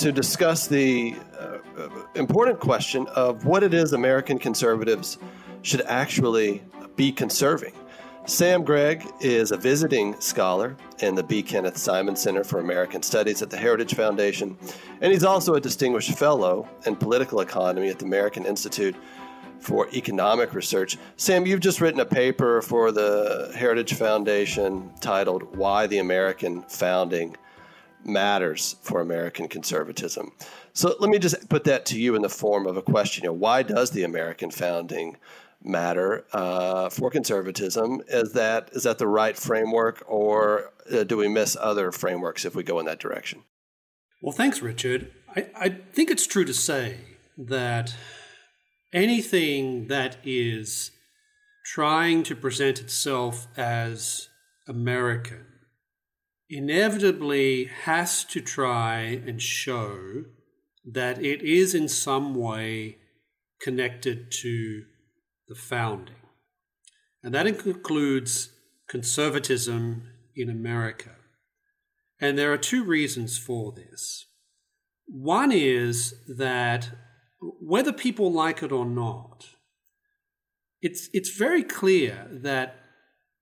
to discuss the uh, important question of what it is American conservatives should actually be conserving. Sam Gregg is a visiting scholar in the B. Kenneth Simon Center for American Studies at the Heritage Foundation, and he's also a distinguished fellow in political economy at the American Institute for Economic Research. Sam, you've just written a paper for the Heritage Foundation titled Why the American Founding matters for American conservatism. So let me just put that to you in the form of a question. You know, why does the American founding matter uh, for conservatism? Is that is that the right framework, or uh, do we miss other frameworks if we go in that direction? Well, thanks, Richard. I, I think it's true to say that anything that is trying to present itself as American inevitably has to try and show that it is in some way connected to the founding. And that includes conservatism in America. And there are two reasons for this. One is that whether people like it or not, it's, it's very clear that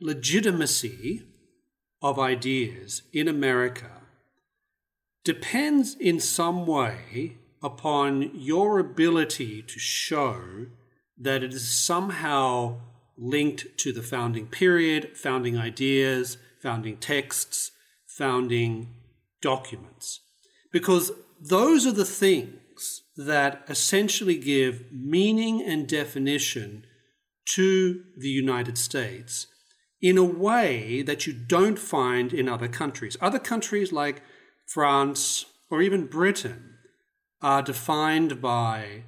legitimacy of ideas in America depends in some way upon your ability to show that it is somehow linked to the founding period, founding ideas, founding texts, founding documents. Because those are the things that essentially give meaning and definition to the United States in a way that you don't find in other countries. Other countries like France or even Britain are defined by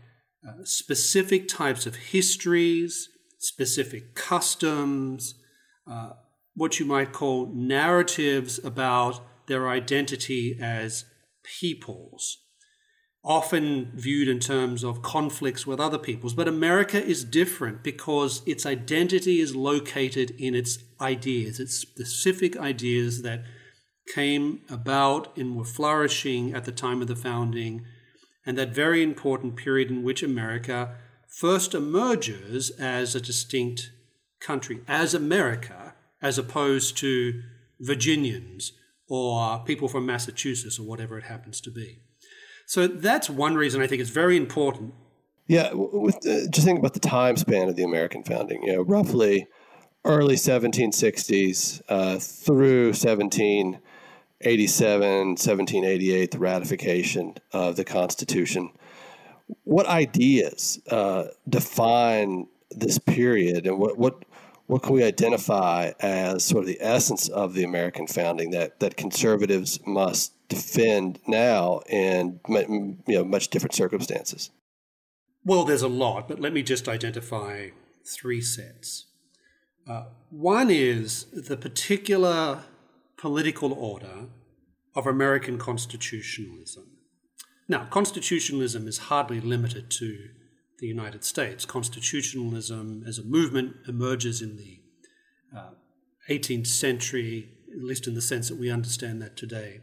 uh, specific types of histories, specific customs, uh, what you might call narratives about their identity as peoples often viewed in terms of conflicts with other peoples. But America is different because its identity is located in its ideas, its specific ideas that came about and were flourishing at the time of the founding, and that very important period in which America first emerges as a distinct country, as America, as opposed to Virginians or people from Massachusetts or whatever it happens to be. So that's one reason I think it's very important. Yeah, with, uh, just think about the time span of the American founding. You know, roughly early 1760s uh, through 1787, 1788, the ratification of the Constitution. What ideas uh, define this period, and what what what can we identify as sort of the essence of the American founding that that conservatives must defend now in you know much different circumstances? Well, there's a lot, but let me just identify three sets. Uh, one is the particular political order of American constitutionalism. Now, constitutionalism is hardly limited to the United States. Constitutionalism as a movement emerges in the uh, 18th century, at least in the sense that we understand that today.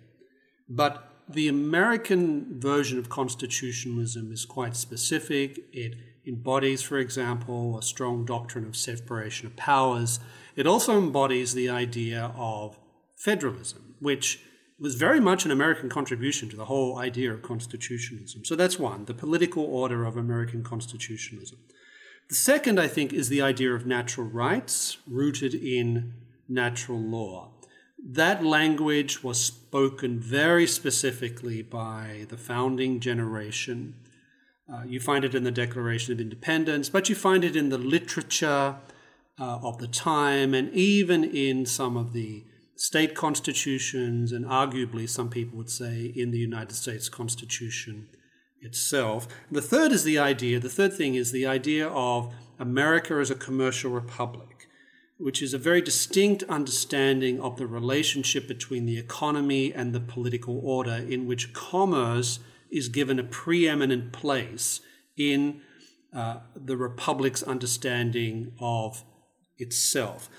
But the American version of constitutionalism is quite specific. It embodies, for example, a strong doctrine of separation of powers. It also embodies the idea of federalism, which was very much an American contribution to the whole idea of constitutionalism. So that's one, the political order of American constitutionalism. The second, I think, is the idea of natural rights rooted in natural law. That language was spoken very specifically by the founding generation. Uh, you find it in the Declaration of Independence, but you find it in the literature uh, of the time and even in some of the state constitutions, and arguably, some people would say, in the United States Constitution itself. The third is the idea, the third thing is the idea of America as a commercial republic, which is a very distinct understanding of the relationship between the economy and the political order, in which commerce is given a preeminent place in uh, the republic's understanding of itself.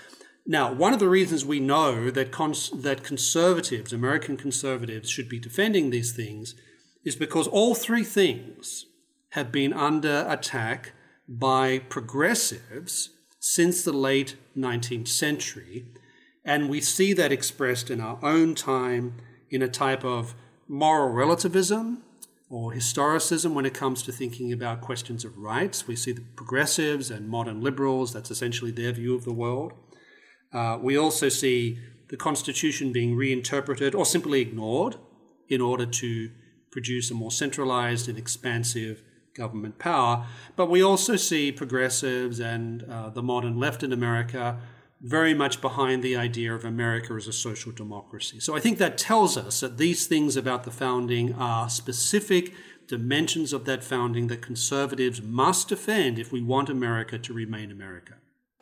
Now, one of the reasons we know that cons- that conservatives, American conservatives, should be defending these things is because all three things have been under attack by progressives since the late 19th century. And we see that expressed in our own time in a type of moral relativism or historicism when it comes to thinking about questions of rights. We see the progressives and modern liberals, that's essentially their view of the world. Uh, we also see the Constitution being reinterpreted or simply ignored in order to produce a more centralized and expansive government power. But we also see progressives and uh, the modern left in America very much behind the idea of America as a social democracy. So I think that tells us that these things about the founding are specific dimensions of that founding that conservatives must defend if we want America to remain America.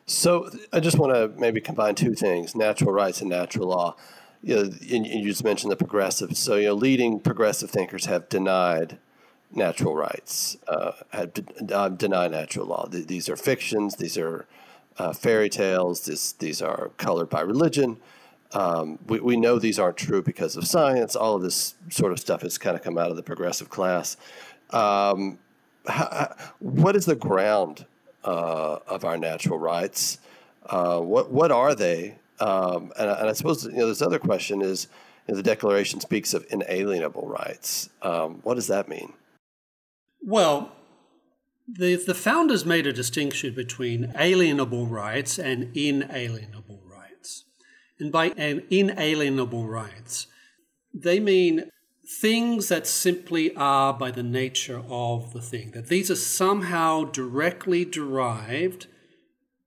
So I just want to maybe combine two things: natural rights and natural law. You, know, and you just mentioned the progressives. So you know, leading progressive thinkers have denied natural rights, uh, have de- uh, denied natural law. These are fictions. These are uh, fairy tales. This, these are colored by religion. Um, we, we know these aren't true because of science. All of this sort of stuff has kind of come out of the progressive class. Um, how, what is the ground uh, of our natural rights? Uh, what what are they? Um, and, and, I suppose you know this other question is, you know, the Declaration speaks of inalienable rights. Um, what does that mean? Well, the, the founders made a distinction between alienable rights and inalienable rights. And by an inalienable rights, they mean things that simply are by the nature of the thing, that these are somehow directly derived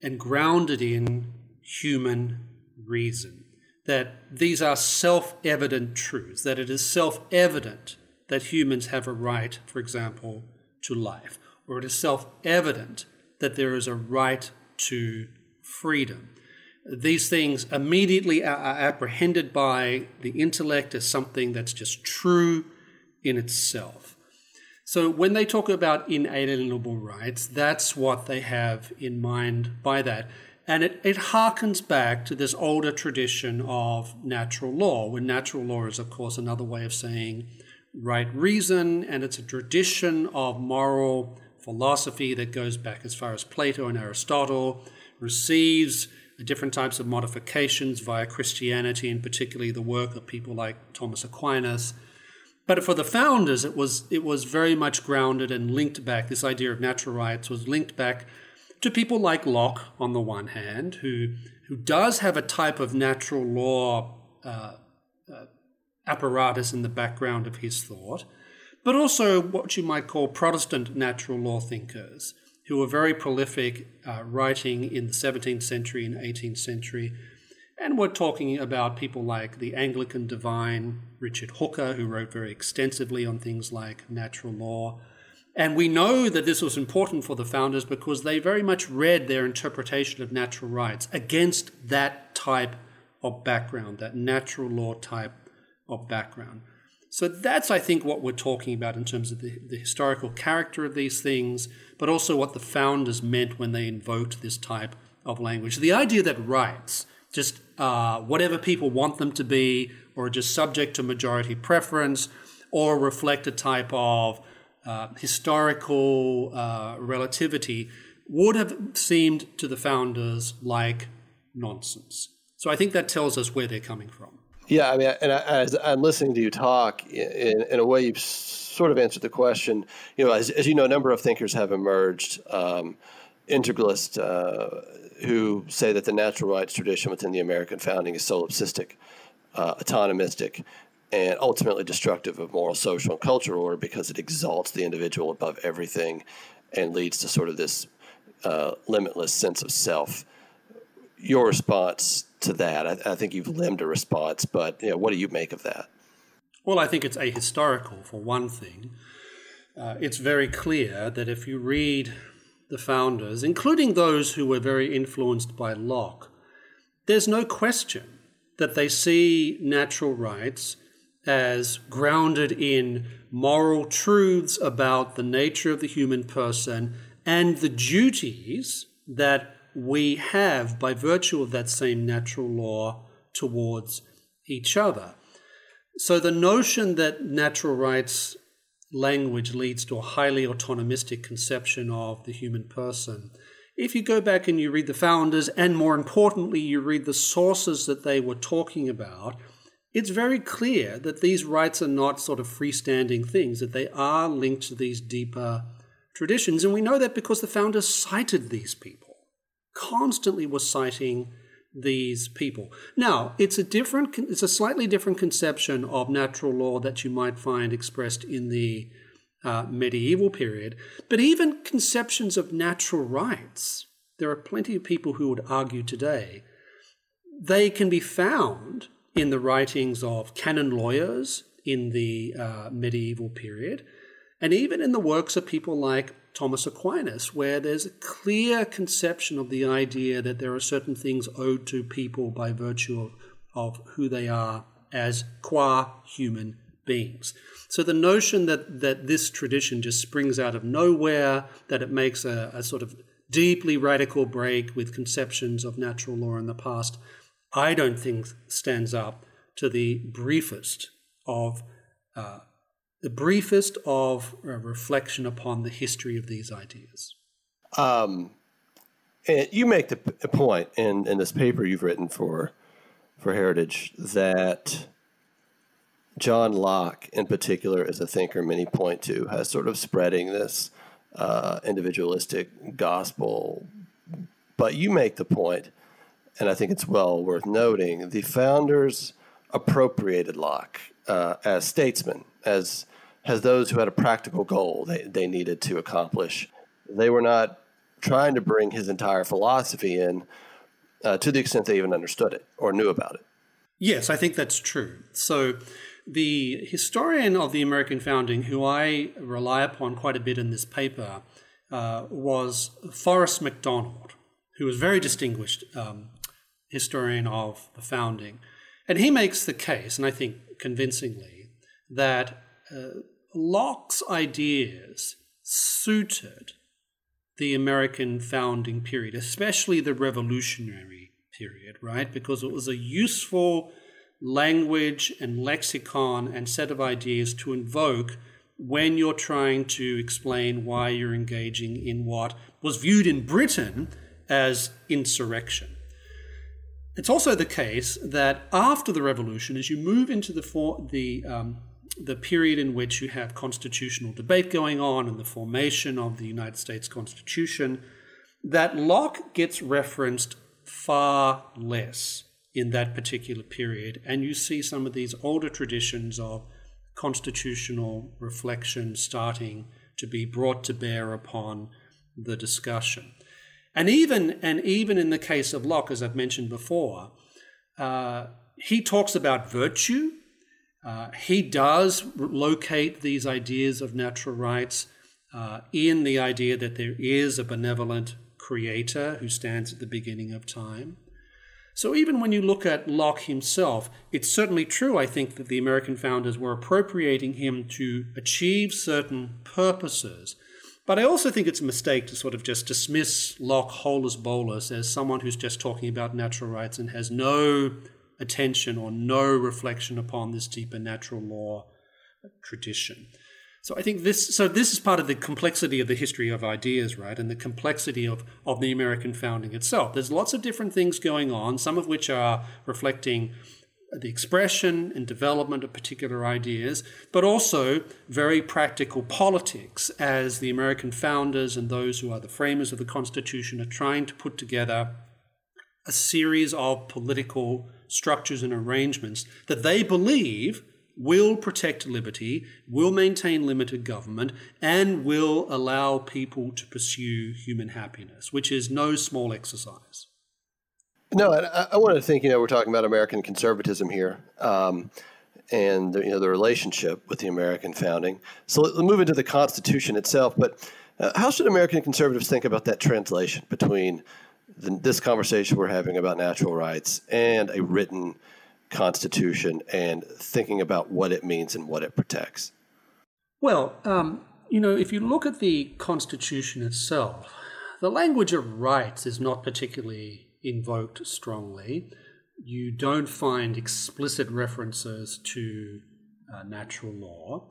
and grounded in human reason, that these are self evident truths, that it is self evident that humans have a right, for example, to life or it is self evident that there is a right to freedom. These things immediately are apprehended by the intellect as something that's just true in itself. So when they talk about inalienable rights, that's what they have in mind by that. And it, it harkens back to this older tradition of natural law, when natural law is, of course, another way of saying right reason, and it's a tradition of moral philosophy that goes back as far as Plato and Aristotle, receives different types of modifications via Christianity, and particularly the work of people like Thomas Aquinas. But for the founders, it was it was very much grounded and linked back. This idea of natural rights was linked back to people like Locke, on the one hand, who who does have a type of natural law uh, uh, apparatus in the background of his thought, but also what you might call Protestant natural law thinkers who were very prolific, uh, writing in the 17th century and 18th century. And we're talking about people like the Anglican divine Richard Hooker, who wrote very extensively on things like natural law. And we know that this was important for the founders because they very much read their interpretation of natural rights against that type of background, that natural law type of background. So that's, I think, what we're talking about in terms of the, the historical character of these things, but also what the founders meant when they invoked this type of language. The idea that rights just uh, whatever people want them to be, or just subject to majority preference, or reflect a type of uh, historical uh, relativity, would have seemed to the founders like nonsense. So I think that tells us where they're coming from. Yeah, I mean, and I, as I'm listening to you talk, in, in a way, you've sort of answered the question. You know, as, as you know, a number of thinkers have emerged, um, integralists uh, who say that the natural rights tradition within the American founding is solipsistic, uh, autonomistic, and ultimately destructive of moral, social, and cultural order because it exalts the individual above everything and leads to sort of this uh, limitless sense of self your response to that? I, I think you've limned a response, but you know, what do you make of that? Well, I think it's ahistorical for one thing. Uh, it's very clear that if you read the founders, including those who were very influenced by Locke, there's no question that they see natural rights as grounded in moral truths about the nature of the human person and the duties that we have by virtue of that same natural law towards each other. So the notion that natural rights language leads to a highly autonomistic conception of the human person. If you go back and you read the founders, and more importantly, you read the sources that they were talking about, it's very clear that these rights are not sort of freestanding things, that they are linked to these deeper traditions. And we know that because the founders cited these people, constantly were citing these people. Now, it's a different, it's a slightly different conception of natural law that you might find expressed in the uh, medieval period. But even conceptions of natural rights, there are plenty of people who would argue today, they can be found in the writings of canon lawyers in the uh, medieval period, and even in the works of people like Thomas Aquinas, where there's a clear conception of the idea that there are certain things owed to people by virtue of, of who they are as qua human beings. So the notion that, that this tradition just springs out of nowhere, that it makes a, a sort of deeply radical break with conceptions of natural law in the past, I don't think stands up to the briefest of uh, the briefest of uh, reflection upon the history of these ideas. Um, you make the point in, in this paper you've written for for Heritage that John Locke, in particular, is a thinker many point to, has sort of spreading this uh, individualistic gospel. But you make the point, and I think it's well worth noting, the founders appropriated Locke uh, as statesmen, as as those who had a practical goal they, they needed to accomplish. They were not trying to bring his entire philosophy in uh, to the extent they even understood it or knew about it. Yes, I think that's true. So, the historian of the American founding, who I rely upon quite a bit in this paper, uh, was Forrest McDonald, who was very distinguished um, historian of the founding. And he makes the case, and I think convincingly, that uh, Locke's ideas suited the American founding period, especially the revolutionary period, right? Because it was a useful language and lexicon and set of ideas to invoke when you're trying to explain why you're engaging in what was viewed in Britain as insurrection. It's also the case that after the revolution, as you move into the, for, the um, the period in which you have constitutional debate going on and the formation of the United States Constitution, that Locke gets referenced far less in that particular period. And you see some of these older traditions of constitutional reflection starting to be brought to bear upon the discussion. And even, and even in the case of Locke, as I've mentioned before, uh, he talks about virtue uh, he does locate these ideas of natural rights uh, in the idea that there is a benevolent creator who stands at the beginning of time. So even when you look at Locke himself, it's certainly true, I think, that the American founders were appropriating him to achieve certain purposes. But I also think it's a mistake to sort of just dismiss Locke holus bolus as someone who's just talking about natural rights and has no attention or no reflection upon this deeper natural law tradition. So I think this so this is part of the complexity of the history of ideas, right? And the complexity of, of the American founding itself. There's lots of different things going on, some of which are reflecting the expression and development of particular ideas, but also very practical politics as the American founders and those who are the framers of the Constitution are trying to put together a series of political structures and arrangements that they believe will protect liberty, will maintain limited government, and will allow people to pursue human happiness, which is no small exercise. No, I, I wanted to think. You know, we're talking about American conservatism here, um, and you know the relationship with the American founding. So let's move into the Constitution itself. But uh, how should American conservatives think about that translation between the, this conversation we're having about natural rights and a written Constitution, and thinking about what it means and what it protects? Well, um, you know, if you look at the Constitution itself, the language of rights is not particularly invoked strongly. You don't find explicit references to uh, natural law.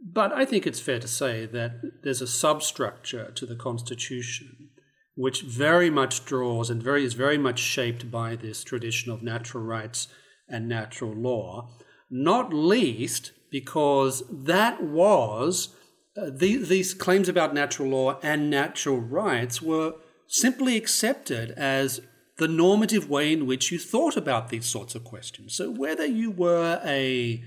But I think it's fair to say that there's a substructure to the Constitution which very much draws and very is very much shaped by this tradition of natural rights and natural law, not least because that was uh, the, these claims about natural law and natural rights were simply accepted as the normative way in which you thought about these sorts of questions. So whether you were a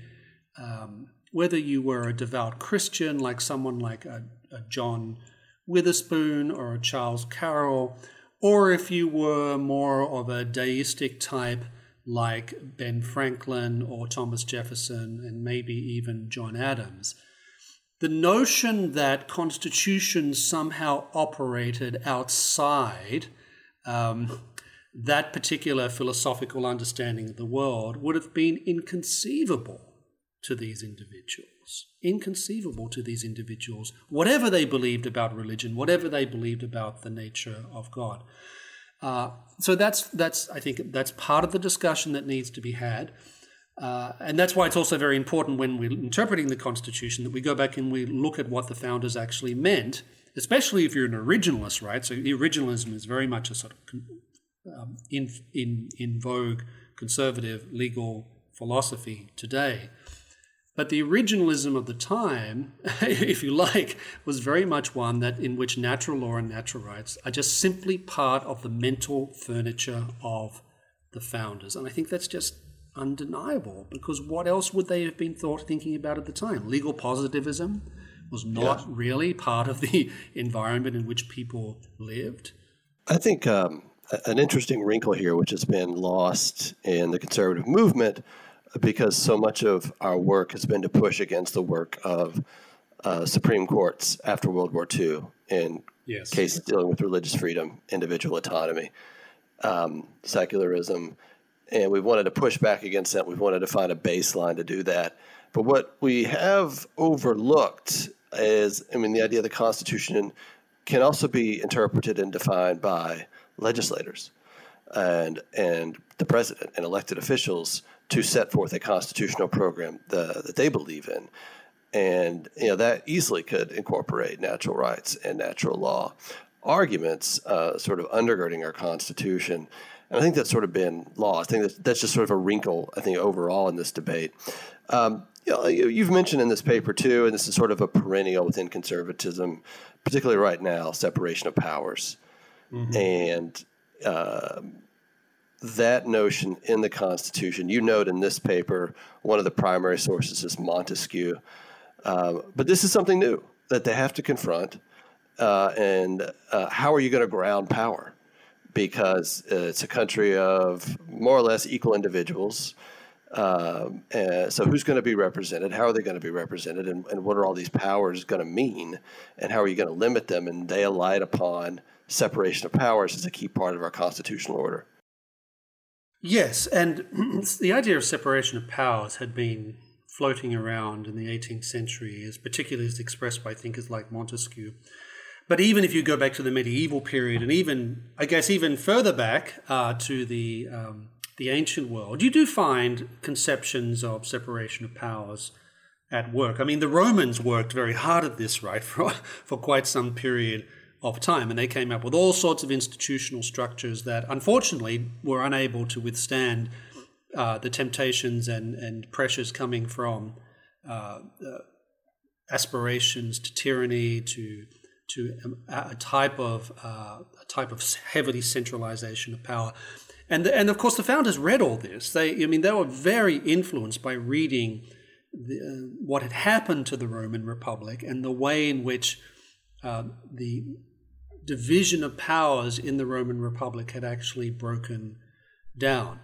um, whether you were a devout Christian, like someone like a, a John Witherspoon or a Charles Carroll, or if you were more of a deistic type, like Ben Franklin or Thomas Jefferson, and maybe even John Adams the notion that constitutions somehow operated outside um, that particular philosophical understanding of the world would have been inconceivable to these individuals. Inconceivable to these individuals, whatever they believed about religion, whatever they believed about the nature of God. Uh, so that's that's I think that's part of the discussion that needs to be had. Uh, and that's why it's also very important when we're interpreting the Constitution that we go back and we look at what the founders actually meant, especially if you're an originalist, right? So originalism is very much a sort of um, in, in, in vogue conservative legal philosophy today. But the originalism of the time, if you like, was very much one that in which natural law and natural rights are just simply part of the mental furniture of the founders. And I think that's just undeniable because what else would they have been thought thinking about at the time? Legal positivism was not yeah. really part of the environment in which people lived. I think um, an interesting wrinkle here, which has been lost in the conservative movement, because so much of our work has been to push against the work of uh, Supreme Courts after World War II in yes. cases dealing with religious freedom, individual autonomy, um, secularism and we've wanted to push back against that. We've wanted to find a baseline to do that. But what we have overlooked is, I mean, the idea of the Constitution can also be interpreted and defined by legislators and and the president and elected officials to set forth a constitutional program the, that they believe in. And you know that easily could incorporate natural rights and natural law arguments, uh, sort of undergirding our Constitution. And I think that's sort of been lost. I think that's, that's just sort of a wrinkle, I think, overall in this debate. Um, you know, you've mentioned in this paper, too, and this is sort of a perennial within conservatism, particularly right now, separation of powers. Mm-hmm. And uh, that notion in the Constitution, you note in this paper, one of the primary sources is Montesquieu. Uh, but this is something new that they have to confront. Uh, and uh, how are you going to ground power? because it's a country of more or less equal individuals. Um, so, who's going to be represented? How are they going to be represented? And, and what are all these powers going to mean? And how are you going to limit them? And they relied upon separation of powers as a key part of our constitutional order. Yes, and the idea of separation of powers had been floating around in the 18th century, as particularly as expressed by thinkers like Montesquieu. But even if you go back to the medieval period, and even I guess even further back uh, to the um, the ancient world, you do find conceptions of separation of powers at work. I mean, the Romans worked very hard at this, right, for for quite some period of time, and they came up with all sorts of institutional structures that, unfortunately, were unable to withstand uh, the temptations and and pressures coming from uh, uh aspirations to tyranny to to a type of uh, a type of heavily centralization of power. And, and of course, the founders read all this. They, I mean, they were very influenced by reading the, uh, what had happened to the Roman Republic and the way in which uh, the division of powers in the Roman Republic had actually broken down.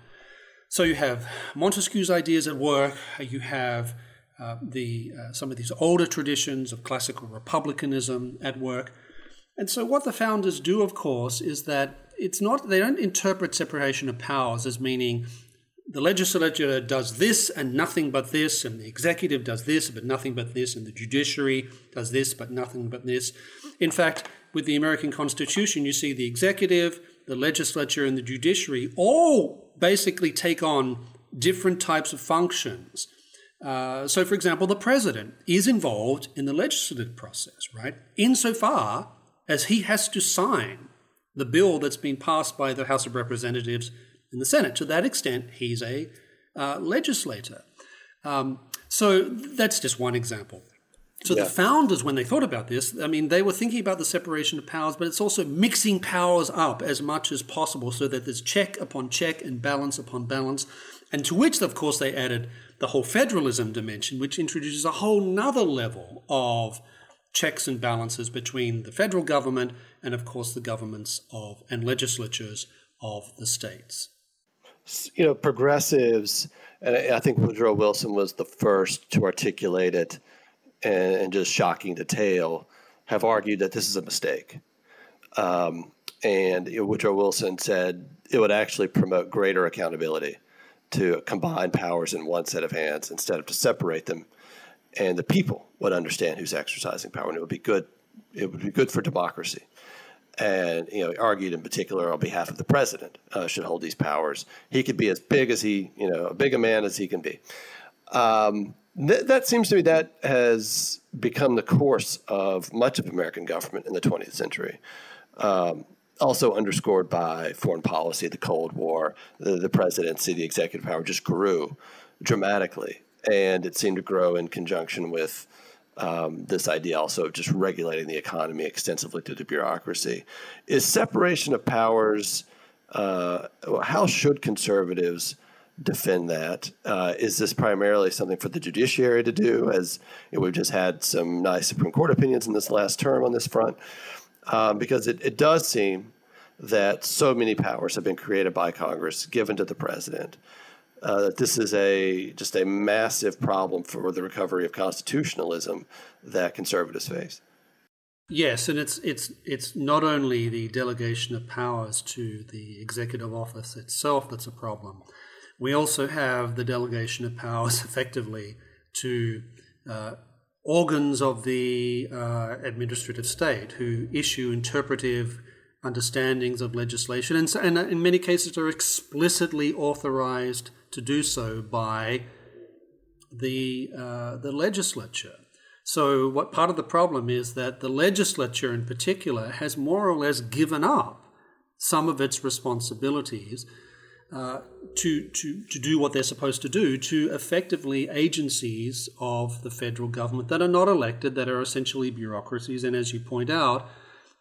So you have Montesquieu's ideas at work, you have uh, the, uh, some of these older traditions of classical republicanism at work. And so what the founders do, of course, is that it's not, they don't interpret separation of powers as meaning the legislature does this and nothing but this, and the executive does this but nothing but this, and the judiciary does this but nothing but this. In fact, with the American Constitution, you see the executive, the legislature, and the judiciary all basically take on different types of functions. Uh, so, for example, the president is involved in the legislative process, right? Insofar as he has to sign the bill that's been passed by the House of Representatives in the Senate. To that extent, he's a uh, legislator. Um, so that's just one example. So yeah. the founders, when they thought about this, I mean, they were thinking about the separation of powers, but it's also mixing powers up as much as possible so that there's check upon check and balance upon balance. And to which, of course, they added the whole federalism dimension, which introduces a whole nother level of checks and balances between the federal government and, of course, the governments of and legislatures of the states you know, progressives, and I think Woodrow Wilson was the first to articulate it, and, and just shocking detail, have argued that this is a mistake. Um, and Woodrow Wilson said it would actually promote greater accountability to combine powers in one set of hands instead of to separate them, and the people would understand who's exercising power, and it would be good. It would be good for democracy and you know argued in particular on behalf of the president uh, should hold these powers. He could be as big as he, you know, a big a man as he can be. Um, th- that seems to me that has become the course of much of American government in the 20th century. Um, also underscored by foreign policy, the Cold War, the, the presidency, the executive power just grew dramatically, and it seemed to grow in conjunction with um, this idea also of just regulating the economy extensively through the bureaucracy. Is separation of powers, uh, how should conservatives defend that? Uh, is this primarily something for the judiciary to do, as you know, we've just had some nice Supreme Court opinions in this last term on this front? Um, because it, it does seem that so many powers have been created by Congress, given to the president uh, that this is a just a massive problem for the recovery of constitutionalism that conservatives face. Yes, and it's it's it's not only the delegation of powers to the executive office itself that's a problem. We also have the delegation of powers effectively to uh, organs of the uh, administrative state who issue interpretive understandings of legislation, and, so, and in many cases are explicitly authorized to do so by the uh, the legislature. So, what part of the problem is that the legislature, in particular, has more or less given up some of its responsibilities uh, to, to, to do what they're supposed to do to effectively agencies of the federal government that are not elected, that are essentially bureaucracies, and as you point out,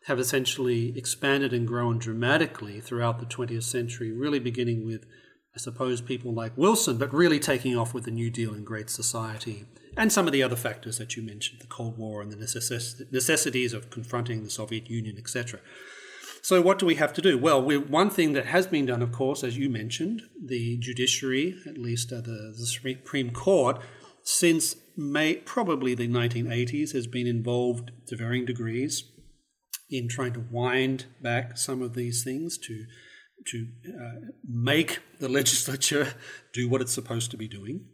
have essentially expanded and grown dramatically throughout the 20th century, really beginning with I suppose, people like Wilson, but really taking off with the New Deal and Great Society, and some of the other factors that you mentioned, the Cold War and the necess- necessities of confronting the Soviet Union, etc. So, what do we have to do? Well, one thing that has been done, of course, as you mentioned, the judiciary, at least uh, the, the Supreme Court, since May, probably the 1980s, has been involved to varying degrees in trying to wind back some of these things to to uh, make the legislature do what it's supposed to be doing.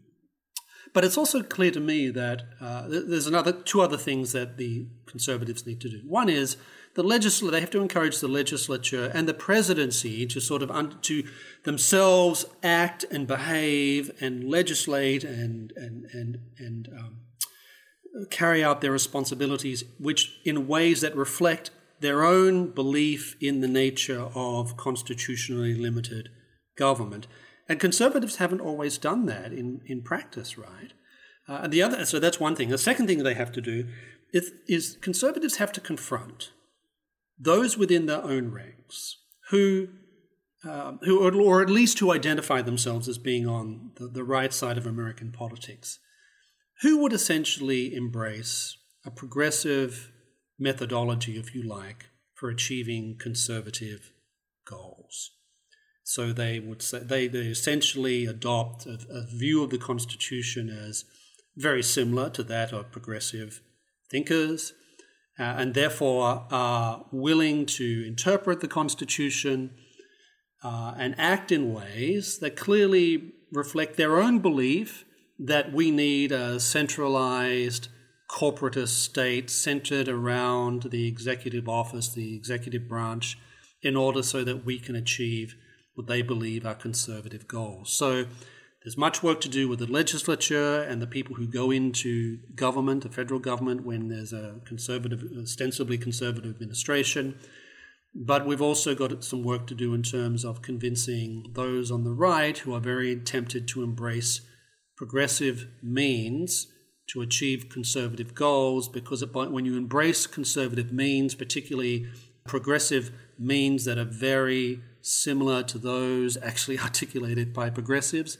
But it's also clear to me that uh, there's another two other things that the conservatives need to do. One is the legislature; they have to encourage the legislature and the presidency to sort of un- to themselves act and behave and legislate and and and and um, carry out their responsibilities, which in ways that reflect their own belief in the nature of constitutionally limited government. And conservatives haven't always done that in, in practice, right? Uh, and the other, so that's one thing. The second thing they have to do is, is conservatives have to confront those within their own ranks who, uh, who or at least who identify themselves as being on the, the right side of American politics, who would essentially embrace a progressive methodology, if you like, for achieving conservative goals. So they would say they, they essentially adopt a, a view of the Constitution as very similar to that of progressive thinkers, uh, and therefore are willing to interpret the Constitution uh, and act in ways that clearly reflect their own belief that we need a centralized corporatist state centered around the executive office, the executive branch, in order so that we can achieve what they believe are conservative goals. So there's much work to do with the legislature and the people who go into government, the federal government, when there's a conservative, ostensibly conservative administration. But we've also got some work to do in terms of convincing those on the right who are very tempted to embrace progressive means to achieve conservative goals because when you embrace conservative means, particularly progressive means that are very similar to those actually articulated by progressives,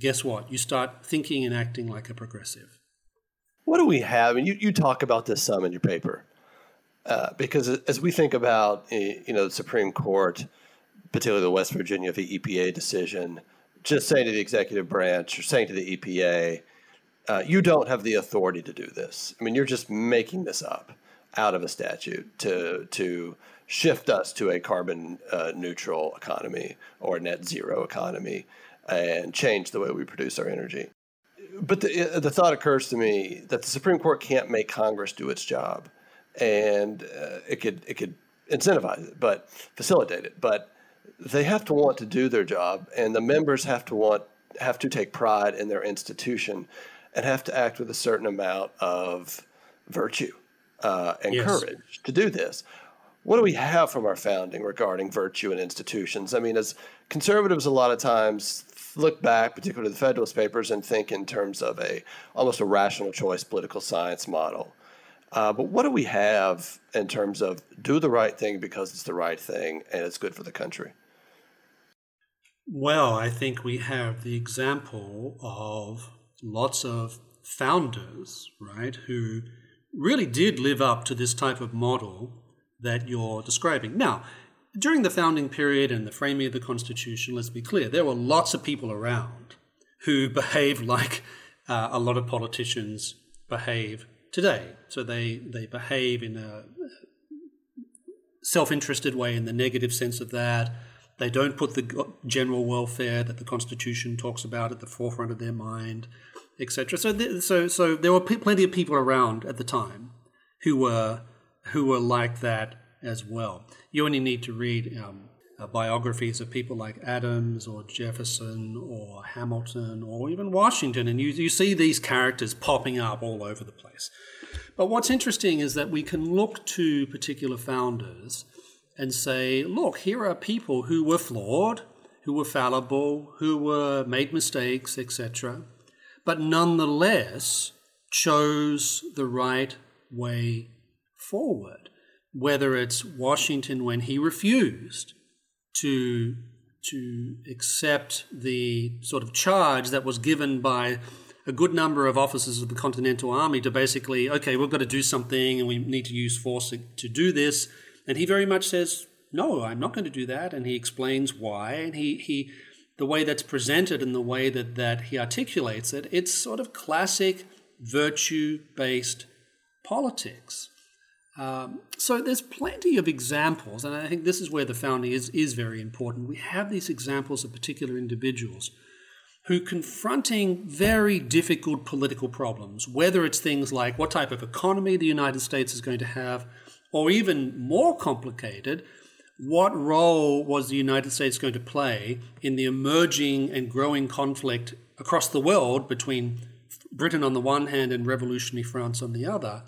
guess what? You start thinking and acting like a progressive. What do we have? And you, you talk about this some in your paper. Uh, because as we think about eh, you know the Supreme Court, particularly the West Virginia v. EPA decision, just saying to the executive branch or saying to the EPA, uh, you don't have the authority to do this. I mean, you're just making this up out of a statute to to shift us to a carbon uh, neutral economy or net zero economy and change the way we produce our energy. But the, the thought occurs to me that the Supreme Court can't make Congress do its job and uh, it could it could incentivize it, but facilitate it. But they have to want to do their job, and the members have to want have to take pride in their institution, and have to act with a certain amount of virtue uh, and yes. courage to do this. What do we have from our founding regarding virtue and institutions? I mean, as conservatives, a lot of times look back, particularly the Federalist Papers, and think in terms of a almost a rational choice political science model. Uh, but what do we have in terms of do the right thing because it's the right thing and it's good for the country? Well, I think we have the example of lots of founders, right, who really did live up to this type of model that you're describing. Now, during the founding period and the framing of the Constitution, let's be clear, there were lots of people around who behaved like uh, a lot of politicians behave today. So they, they behave in a self interested way in the negative sense of that. They don't put the general welfare that the Constitution talks about at the forefront of their mind, etc. So, so, so there were p- plenty of people around at the time who were who were like that as well. You only need to read um, uh, biographies of people like Adams or Jefferson or Hamilton or even Washington, and you, you see these characters popping up all over the place. But what's interesting is that we can look to particular founders and say, look, here are people who were flawed, who were fallible, who were made mistakes, etc., but nonetheless chose the right way forward. Whether it's Washington when he refused to to accept the sort of charge that was given by a good number of officers of the Continental Army to basically, okay, we've got to do something and we need to use force to do this. And he very much says, no, I'm not going to do that. And he explains why. And he, he the way that's presented and the way that, that he articulates it, it's sort of classic virtue based politics. Um, so there's plenty of examples, and I think this is where the founding is, is very important. We have these examples of particular individuals who confronting very difficult political problems, whether it's things like what type of economy the United States is going to have, or even more complicated, what role was the United States going to play in the emerging and growing conflict across the world between Britain on the one hand and revolutionary France on the other?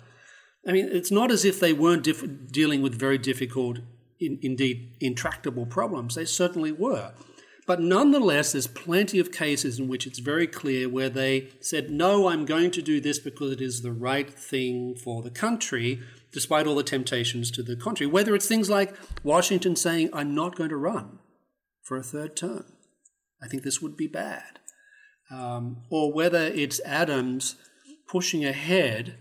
I mean, it's not as if they weren't diff- dealing with very difficult, in, indeed intractable problems. They certainly were. But nonetheless, there's plenty of cases in which it's very clear where they said, no, I'm going to do this because it is the right thing for the country, despite all the temptations to the contrary. Whether it's things like Washington saying, I'm not going to run for a third term. I think this would be bad. Um, or whether it's Adams pushing ahead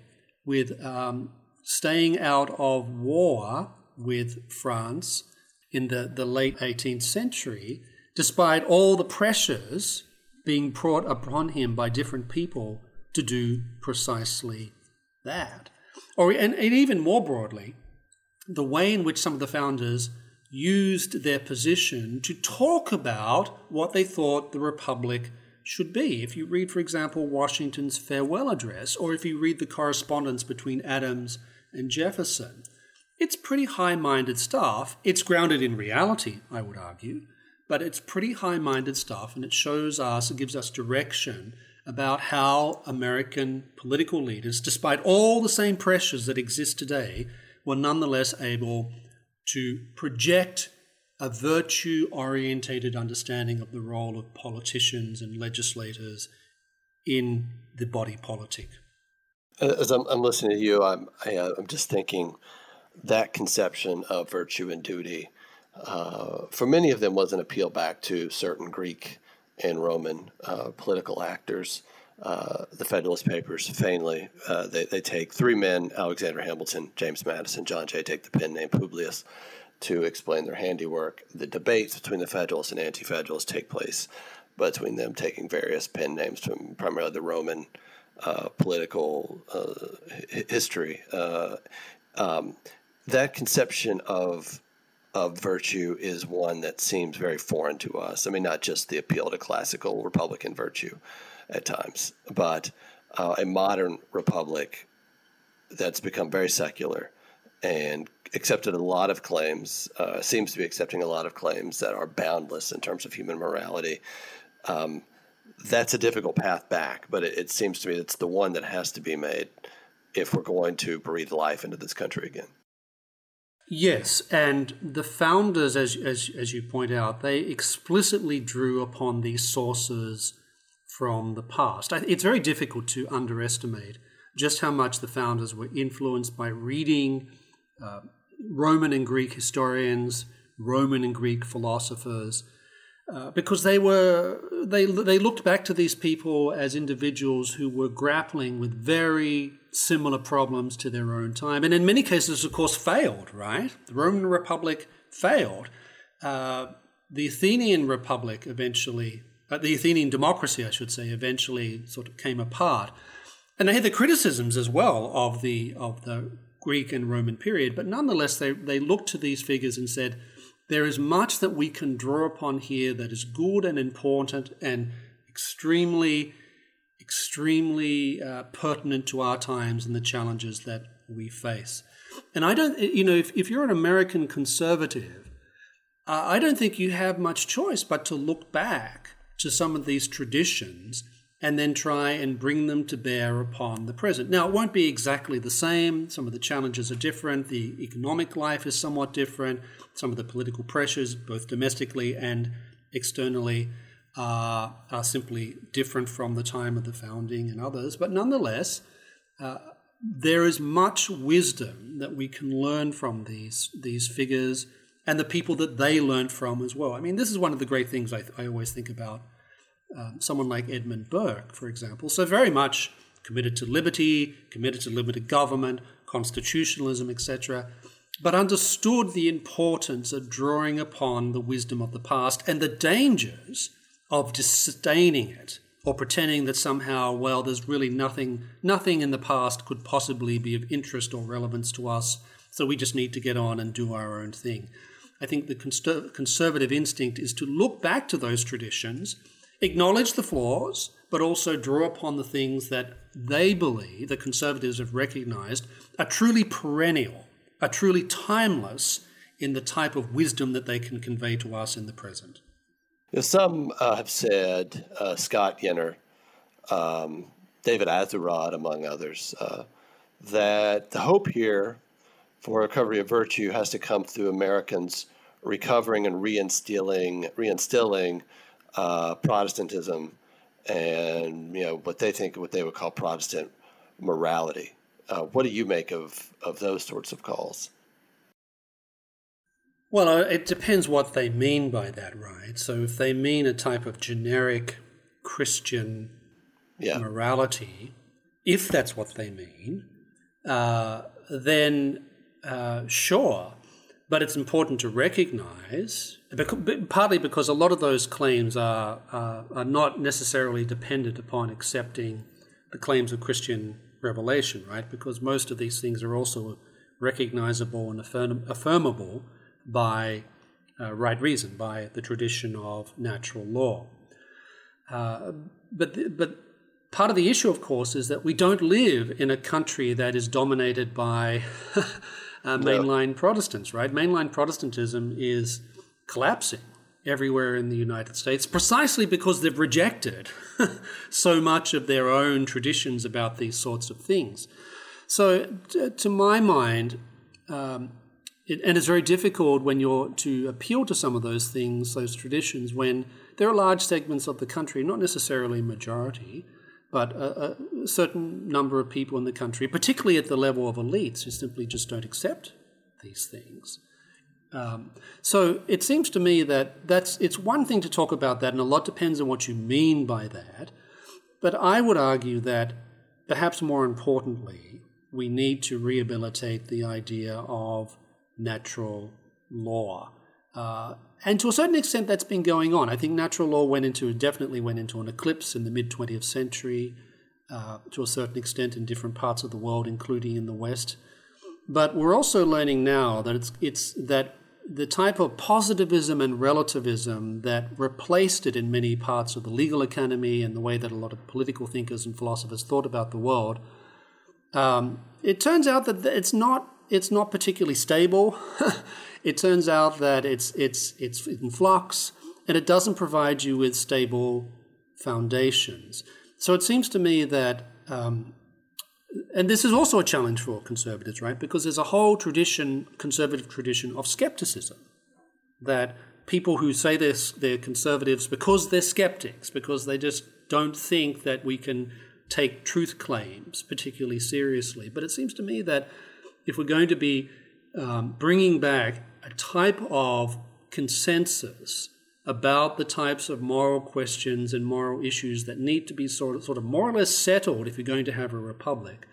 with um, staying out of war with France in the, the late 18th century despite all the pressures being brought upon him by different people to do precisely that. Or, and, and even more broadly, the way in which some of the founders used their position to talk about what they thought the Republic should be. If you read, for example, Washington's farewell address, or if you read the correspondence between Adams and Jefferson, it's pretty high minded stuff. It's grounded in reality, I would argue, but it's pretty high minded stuff, and it shows us, it gives us direction about how American political leaders, despite all the same pressures that exist today, were nonetheless able to project a virtue orientated understanding of the role of politicians and legislators in the body politic. As I'm, I'm listening to you, I'm, I, am i am just thinking that conception of virtue and duty, uh, for many of them, was an appeal back to certain Greek and Roman uh, political actors. Uh, the Federalist Papers, famously, uh, they, they take three men Alexander Hamilton, James Madison, John Jay take the pen name Publius to explain their handiwork. The debates between the Federalists and Anti Federalists take place between them taking various pen names from primarily the Roman uh, political uh, history. Uh, um, that conception of of virtue is one that seems very foreign to us. I mean, not just the appeal to classical Republican virtue at times, but uh, a modern republic that's become very secular and accepted a lot of claims, uh, seems to be accepting a lot of claims that are boundless in terms of human morality. Um, that's a difficult path back, but it, it seems to me it's the one that has to be made if we're going to breathe life into this country again. Yes, and the founders, as, as, as you point out, they explicitly drew upon these sources from the past. It's very difficult to underestimate just how much the founders were influenced by reading uh, Roman and Greek historians, Roman and Greek philosophers, uh, because they were they they looked back to these people as individuals who were grappling with very similar problems to their own time, and in many cases, of course, failed. Right, the Roman Republic failed. Uh, the Athenian Republic eventually, uh, the Athenian democracy, I should say, eventually sort of came apart, and they had the criticisms as well of the of the Greek and Roman period, but nonetheless, they they looked to these figures and said there is much that we can draw upon here that is good and important and extremely, extremely uh, pertinent to our times and the challenges that we face. And I don't, you know, if, if you're an American conservative, uh, I don't think you have much choice but to look back to some of these traditions and then try and bring them to bear upon the present. Now, it won't be exactly the same. Some of the challenges are different. The economic life is somewhat different. Some of the political pressures, both domestically and externally, are, are simply different from the time of the founding and others. But nonetheless, uh, there is much wisdom that we can learn from these, these figures and the people that they learned from as well. I mean, this is one of the great things I, I always think about um, someone like Edmund Burke, for example. So, very much committed to liberty, committed to limited government, constitutionalism, etc., but understood the importance of drawing upon the wisdom of the past and the dangers of disdaining it or pretending that somehow, well, there's really nothing, nothing in the past could possibly be of interest or relevance to us, so we just need to get on and do our own thing. I think the conservative instinct is to look back to those traditions acknowledge the flaws, but also draw upon the things that they believe, the conservatives have recognized, are truly perennial, are truly timeless in the type of wisdom that they can convey to us in the present. Some uh, have said, uh, Scott Yenor, um, David Azerrad, among others, uh, that the hope here for recovery of virtue has to come through Americans recovering and reinstilling, reinstilling uh, Protestantism and you know what they think what they would call Protestant morality. Uh, what do you make of of those sorts of calls? Well, uh, it depends what they mean by that, right? So if they mean a type of generic Christian yeah. morality, if that's what they mean, uh, then uh, sure. But it's important to recognize, partly because a lot of those claims are, are, are not necessarily dependent upon accepting the claims of Christian revelation, right? Because most of these things are also recognizable and affirm- affirmable by uh, right reason, by the tradition of natural law. Uh, but, but part of the issue, of course, is that we don't live in a country that is dominated by uh, mainline no. Protestants, right? Mainline Protestantism is collapsing everywhere in the United States precisely because they've rejected so much of their own traditions about these sorts of things. So, to my mind, um, it, and it's very difficult when you're to appeal to some of those things, those traditions, when there are large segments of the country, not necessarily majority, but a, a, certain number of people in the country, particularly at the level of elites, who simply just don't accept these things. Um, so it seems to me that that's it's one thing to talk about that, and a lot depends on what you mean by that. But I would argue that perhaps more importantly, we need to rehabilitate the idea of natural law. Uh, and to a certain extent, that's been going on. I think natural law went into definitely went into an eclipse in the mid 20th century, uh, to a certain extent in different parts of the world, including in the West. But we're also learning now that it's it's that the type of positivism and relativism that replaced it in many parts of the legal economy and the way that a lot of political thinkers and philosophers thought about the world, um, it turns out that it's not it's not particularly stable. it turns out that it's it's it's in flux and it doesn't provide you with stable foundations. So it seems to me that um, and this is also a challenge for conservatives, right? Because there's a whole tradition, conservative tradition of skepticism, that people who say they're, they're conservatives because they're skeptics, because they just don't think that we can take truth claims particularly seriously. But it seems to me that if we're going to be um, bringing back a type of consensus about the types of moral questions and moral issues that need to be sort of, sort of more or less settled if you're going to have a republic.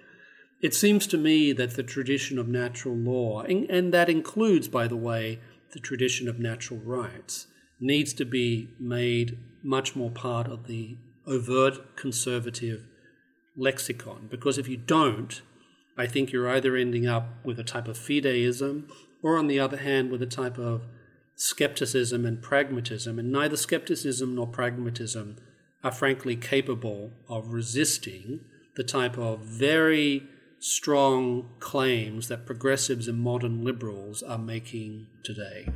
It seems to me that the tradition of natural law, and, and that includes, by the way, the tradition of natural rights, needs to be made much more part of the overt conservative lexicon. Because if you don't, I think you're either ending up with a type of fideism, or on the other hand, with a type of skepticism and pragmatism, and neither skepticism nor pragmatism are frankly capable of resisting the type of very strong claims that progressives and modern liberals are making today.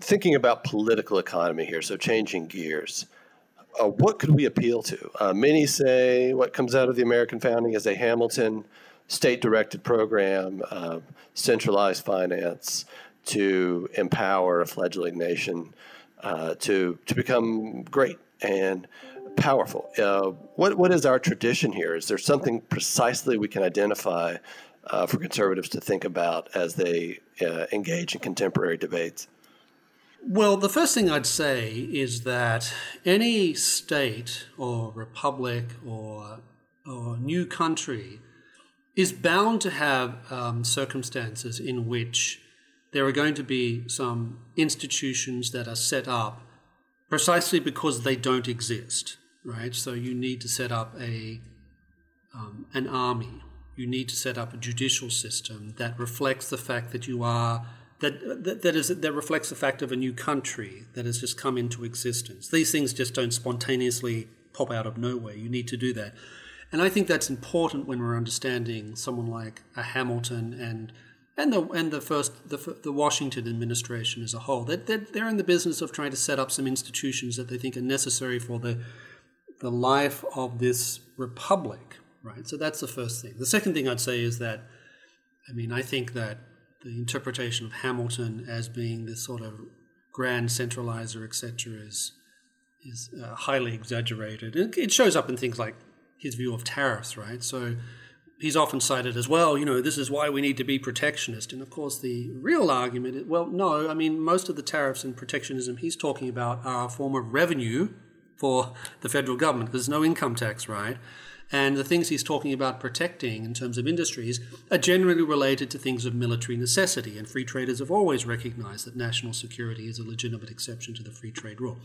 Thinking about political economy here, so changing gears, uh, what could we appeal to? Uh, many say what comes out of the American founding is a Hamilton state directed program, uh, centralized finance, to empower a fledgling nation uh, to to become great and powerful. Uh, what what is our tradition here? Is there something precisely we can identify uh, for conservatives to think about as they uh, engage in contemporary debates? Well, the first thing I'd say is that any state or republic or or new country is bound to have um, circumstances in which there are going to be some institutions that are set up precisely because they don't exist, right? So you need to set up a um, an army. You need to set up a judicial system that reflects the fact that you are that, that that is that reflects the fact of a new country that has just come into existence. These things just don't spontaneously pop out of nowhere. You need to do that. And I think that's important when we're understanding someone like a Hamilton and and the and the first the, the Washington administration as a whole. That they're, they're in the business of trying to set up some institutions that they think are necessary for the the life of this republic, right? So that's the first thing. The second thing I'd say is that, I mean, I think that the interpretation of Hamilton as being this sort of grand centralizer, etc., is is uh, highly exaggerated. It, it shows up in things like his view of tariffs, right? So he's often cited as well, you know, this is why we need to be protectionist. And of course, the real argument is well, no, I mean, most of the tariffs and protectionism he's talking about are a form of revenue for the federal government. There's no income tax, right? And the things he's talking about protecting in terms of industries are generally related to things of military necessity. And free traders have always recognized that national security is a legitimate exception to the free trade rule.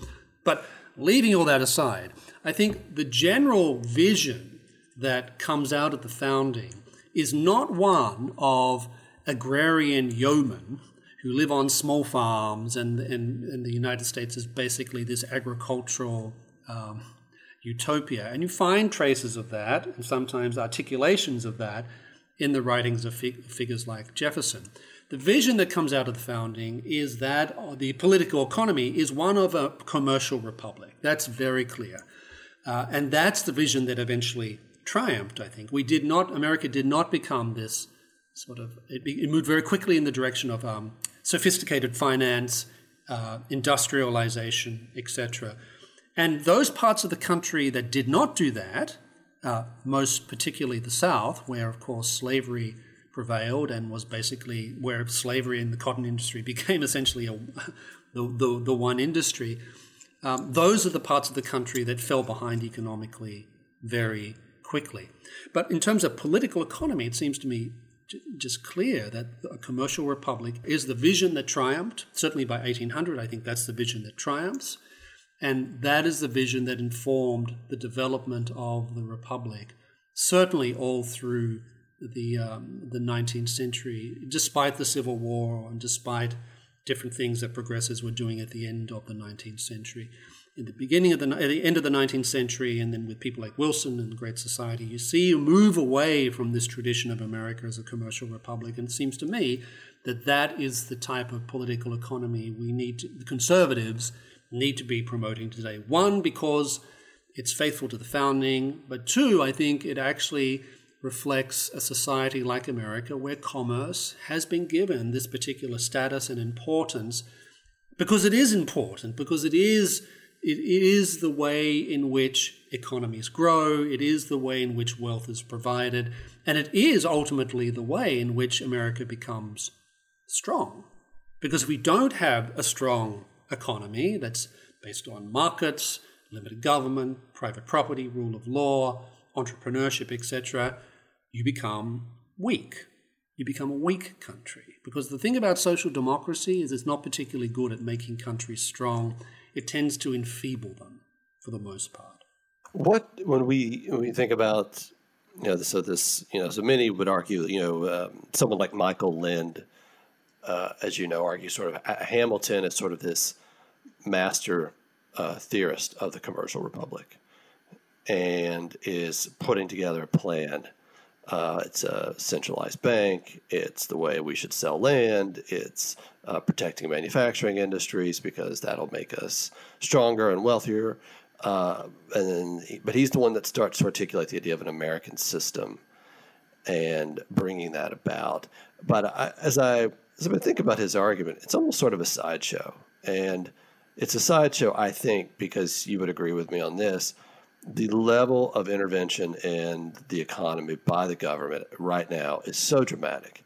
But leaving all that aside, I think the general vision that comes out of the founding is not one of agrarian yeomen who live on small farms, and, and, and the United States is basically this agricultural um, utopia. And you find traces of that, and sometimes articulations of that, in the writings of fig- figures like Jefferson. The vision that comes out of the founding is that the political economy is one of a commercial republic. That's very clear. Uh, and that's the vision that eventually triumphed, I think. We did not, America did not become this sort of, it, it moved very quickly in the direction of um, sophisticated finance, uh, industrialization, etc. And those parts of the country that did not do that, uh, most particularly the South, where, of course, slavery prevailed and was basically where slavery in the cotton industry became essentially a, the, the, the, one industry, um, those are the parts of the country that fell behind economically very quickly. But in terms of political economy, it seems to me just clear that a commercial republic is the vision that triumphed. Certainly by 1800, I think that's the vision that triumphs. And that is the vision that informed the development of the republic, certainly all through the, um, the 19th century, despite the Civil War and despite different things that progressives were doing at the end of the 19th century. In the beginning of the, at the end of the 19th century, and then with people like Wilson and the Great Society, you see a move away from this tradition of America as a commercial republic. And it seems to me that that is the type of political economy we need to, the conservatives need to be promoting today. One, because it's faithful to the founding, but two, I think it actually reflects a society like America where commerce has been given this particular status and importance because it is important, because it is it is the way in which economies grow, it is the way in which wealth is provided, and it is ultimately the way in which America becomes strong. Because if we don't have a strong economy that's based on markets, limited government, private property, rule of law, entrepreneurship, etc., you become weak. You become a weak country. Because the thing about social democracy is it's not particularly good at making countries strong. It tends to enfeeble them for the most part. What when we when we think about you know so this you know so many would argue you know um, someone like Michael Lind, uh, as you know, argues sort of Hamilton is sort of this master uh, theorist of the commercial republic and is putting together a plan. Uh, it's a centralized bank. It's the way we should sell land. It's uh, protecting manufacturing industries because that'll make us stronger and wealthier. Uh, and then, but he's the one that starts to articulate the idea of an American system and bringing that about. But I, as I as I think about his argument, it's almost sort of a sideshow, and it's a sideshow, I think, because you would agree with me on this. The level of intervention in the economy by the government right now is so dramatic.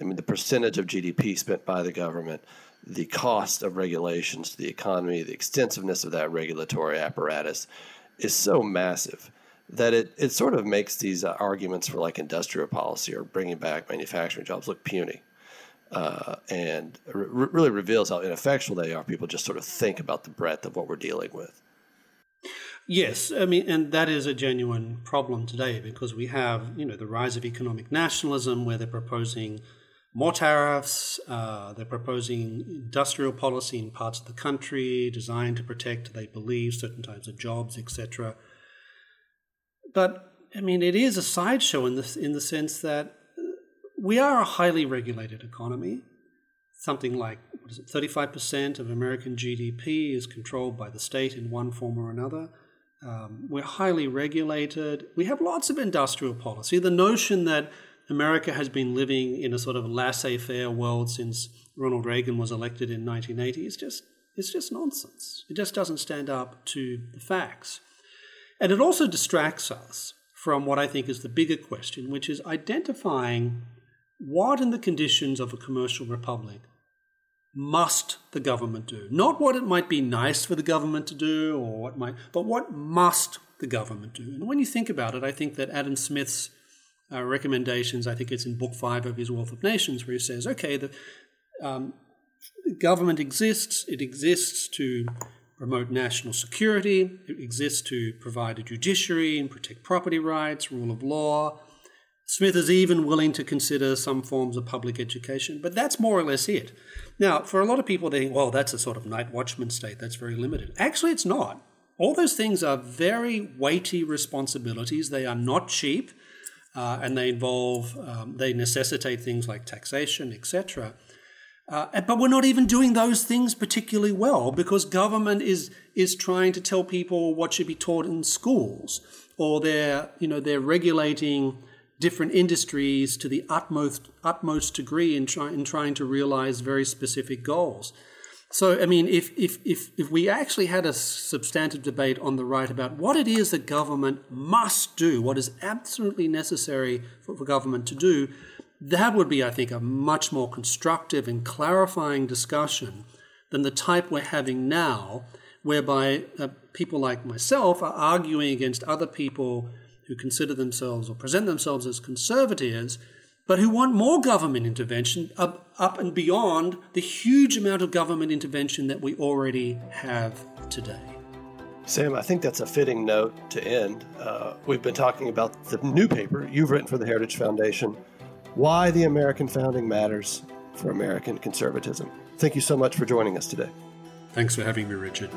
I mean, the percentage of GDP spent by the government, the cost of regulations to the economy, the extensiveness of that regulatory apparatus is so massive that it, it sort of makes these uh, arguments for like industrial policy or bringing back manufacturing jobs look puny uh, and re- really reveals how ineffectual they are. People just sort of think about the breadth of what we're dealing with. Yes, I mean, and that is a genuine problem today because we have, you know, the rise of economic nationalism where they're proposing more tariffs, uh, they're proposing industrial policy in parts of the country designed to protect, they believe, certain types of jobs, etc. But I mean, it is a sideshow in the in the sense that we are a highly regulated economy. Something like what is it, 35% of American GDP is controlled by the state in one form or another. Um, we're highly regulated. We have lots of industrial policy. The notion that America has been living in a sort of laissez faire world since Ronald Reagan was elected in 1980 is just, it's just nonsense. It just doesn't stand up to the facts. And it also distracts us from what I think is the bigger question, which is identifying what in the conditions of a commercial republic must the government do? Not what it might be nice for the government to do or what might, but what must the government do. And when you think about it, I think that Adam Smith's uh, recommendations, I think it's in book five of his Wealth of Nations, where he says, okay, the um, government exists, it exists to promote national security, it exists to provide a judiciary and protect property rights, rule of law. Smith is even willing to consider some forms of public education, but that's more or less it. Now, for a lot of people, they think, well, that's a sort of night watchman state, that's very limited. Actually, it's not. All those things are very weighty responsibilities. They are not cheap, uh, and they involve, um, they necessitate things like taxation, etc. Uh, but we're not even doing those things particularly well because government is is trying to tell people what should be taught in schools, or they're you know they're regulating different industries to the utmost utmost degree in, try, in trying to realize very specific goals. So, I mean, if, if, if, if we actually had a substantive debate on the right about what it is that government must do, what is absolutely necessary for, for government to do, that would be, I think, a much more constructive and clarifying discussion than the type we're having now, whereby uh, people like myself are arguing against other people who consider themselves or present themselves as conservatives but who want more government intervention up, up and beyond the huge amount of government intervention that we already have today. Sam, I think that's a fitting note to end. Uh, we've been talking about the new paper you've written for the Heritage Foundation, Why the American Founding Matters for American Conservatism. Thank you so much for joining us today. Thanks for having me, Richard.